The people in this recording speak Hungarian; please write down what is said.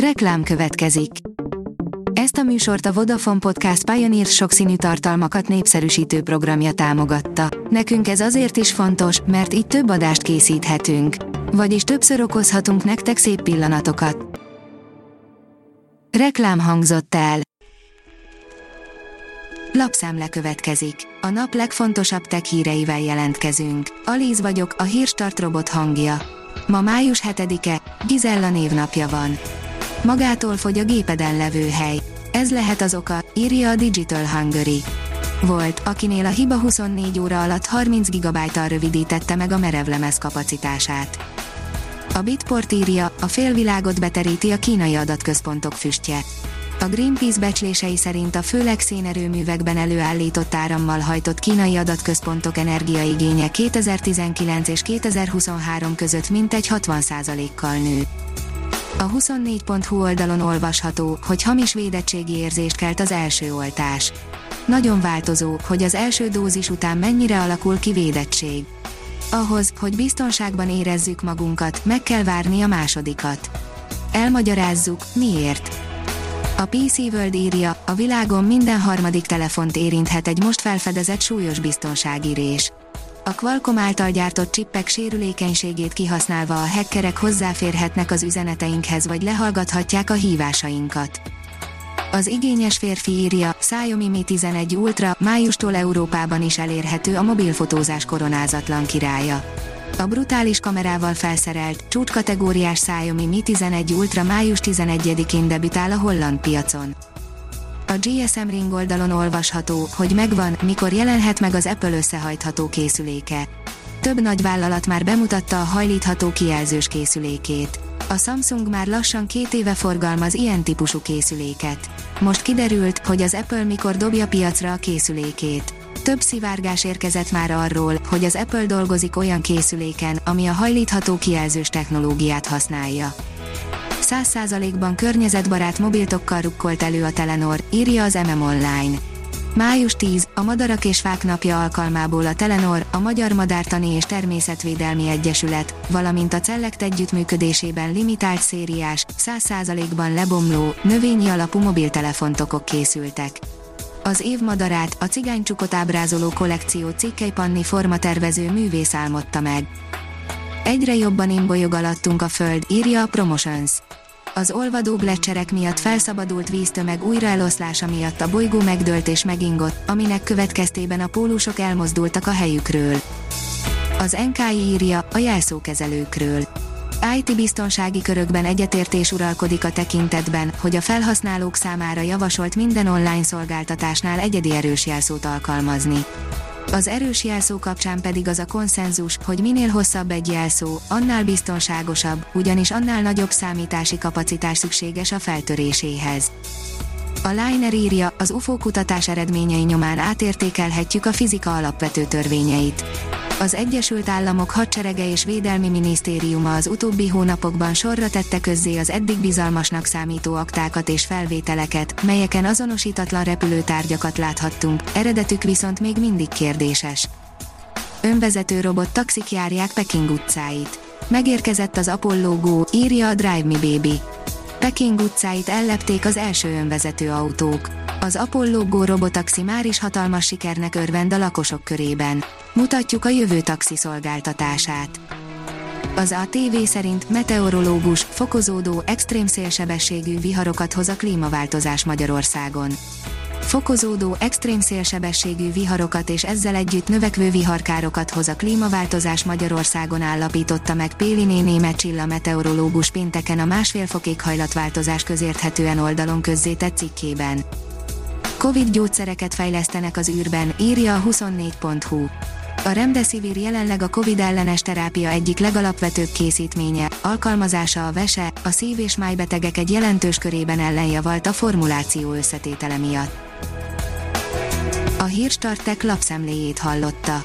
Reklám következik. Ezt a műsort a Vodafone Podcast Pioneer sokszínű tartalmakat népszerűsítő programja támogatta. Nekünk ez azért is fontos, mert így több adást készíthetünk. Vagyis többször okozhatunk nektek szép pillanatokat. Reklám hangzott el. Lapszemle következik. A nap legfontosabb tech híreivel jelentkezünk. Alíz vagyok, a hírstart robot hangja. Ma május 7-e, Gizella névnapja van. Magától fogy a gépeden levő hely. Ez lehet az oka, írja a Digital Hungary. Volt, akinél a hiba 24 óra alatt 30 GB-tal rövidítette meg a merevlemez kapacitását. A Bitport írja, a félvilágot beteríti a kínai adatközpontok füstje. A Greenpeace becslései szerint a főleg szénerőművekben előállított árammal hajtott kínai adatközpontok energiaigénye 2019 és 2023 között mintegy 60%-kal nő. A 24.hu oldalon olvasható, hogy hamis védettségi érzést kelt az első oltás. Nagyon változó, hogy az első dózis után mennyire alakul ki védettség. Ahhoz, hogy biztonságban érezzük magunkat, meg kell várni a másodikat. Elmagyarázzuk, miért. A PC World írja, a világon minden harmadik telefont érinthet egy most felfedezett súlyos biztonságirés. A Qualcomm által gyártott csippek sérülékenységét kihasználva a hackerek hozzáférhetnek az üzeneteinkhez vagy lehallgathatják a hívásainkat. Az igényes férfi írja, Xiaomi Mi 11 Ultra májustól Európában is elérhető a mobilfotózás koronázatlan királya. A brutális kamerával felszerelt, csúcskategóriás Xiaomi Mi 11 Ultra május 11-én debütál a holland piacon. A GSM Ring oldalon olvasható, hogy megvan, mikor jelenhet meg az Apple összehajtható készüléke. Több nagy vállalat már bemutatta a hajlítható kijelzős készülékét. A Samsung már lassan két éve forgalmaz ilyen típusú készüléket. Most kiderült, hogy az Apple mikor dobja piacra a készülékét. Több szivárgás érkezett már arról, hogy az Apple dolgozik olyan készüléken, ami a hajlítható kijelzős technológiát használja. 100%-ban környezetbarát mobiltokkal rukkolt elő a Telenor, írja az MM Online. Május 10, a Madarak és Fák napja alkalmából a Telenor, a Magyar Madártani és Természetvédelmi Egyesület, valamint a Cellekt együttműködésében limitált szériás, 100%-ban lebomló, növényi alapú mobiltelefontokok készültek. Az év madarát, a cigánycsukot ábrázoló kollekció Cikkei Panni formatervező művész álmodta meg. Egyre jobban imbolyog alattunk a föld, írja a Promotions. Az olvadó gletszerek miatt felszabadult víztömeg újraeloszlása miatt a bolygó megdőlt és megingott, aminek következtében a pólusok elmozdultak a helyükről. Az NKI írja a jelszókezelőkről. IT biztonsági körökben egyetértés uralkodik a tekintetben, hogy a felhasználók számára javasolt minden online szolgáltatásnál egyedi erős jelszót alkalmazni. Az erős jelszó kapcsán pedig az a konszenzus, hogy minél hosszabb egy jelszó, annál biztonságosabb, ugyanis annál nagyobb számítási kapacitás szükséges a feltöréséhez. A Liner írja, az UFO kutatás eredményei nyomán átértékelhetjük a fizika alapvető törvényeit. Az Egyesült Államok hadserege és védelmi minisztériuma az utóbbi hónapokban sorra tette közzé az eddig bizalmasnak számító aktákat és felvételeket, melyeken azonosítatlan repülőtárgyakat láthattunk, eredetük viszont még mindig kérdéses. Önvezető robot taxik járják Peking utcáit. Megérkezett az Apollo Go, írja a Drive Me Baby. Peking utcáit ellepték az első önvezető autók. Az Apollo Go robotaxi már is hatalmas sikernek örvend a lakosok körében. Mutatjuk a jövő taxi szolgáltatását. Az ATV szerint meteorológus fokozódó extrém szélsebességű viharokat hoz a klímaváltozás Magyarországon. Fokozódó extrém szélsebességű viharokat és ezzel együtt növekvő viharkárokat hoz a klímaváltozás Magyarországon állapította meg Péliné német Csilla meteorológus pénteken a másfél fok éghajlatváltozás közérthetően oldalon közzétett cikkében. Covid gyógyszereket fejlesztenek az űrben, írja a 24.hu. A Remdesivir jelenleg a Covid ellenes terápia egyik legalapvetőbb készítménye, alkalmazása a vese, a szív- és májbetegek egy jelentős körében ellenjavalt a formuláció összetétele miatt. A Hírstartek lapszemléjét hallotta.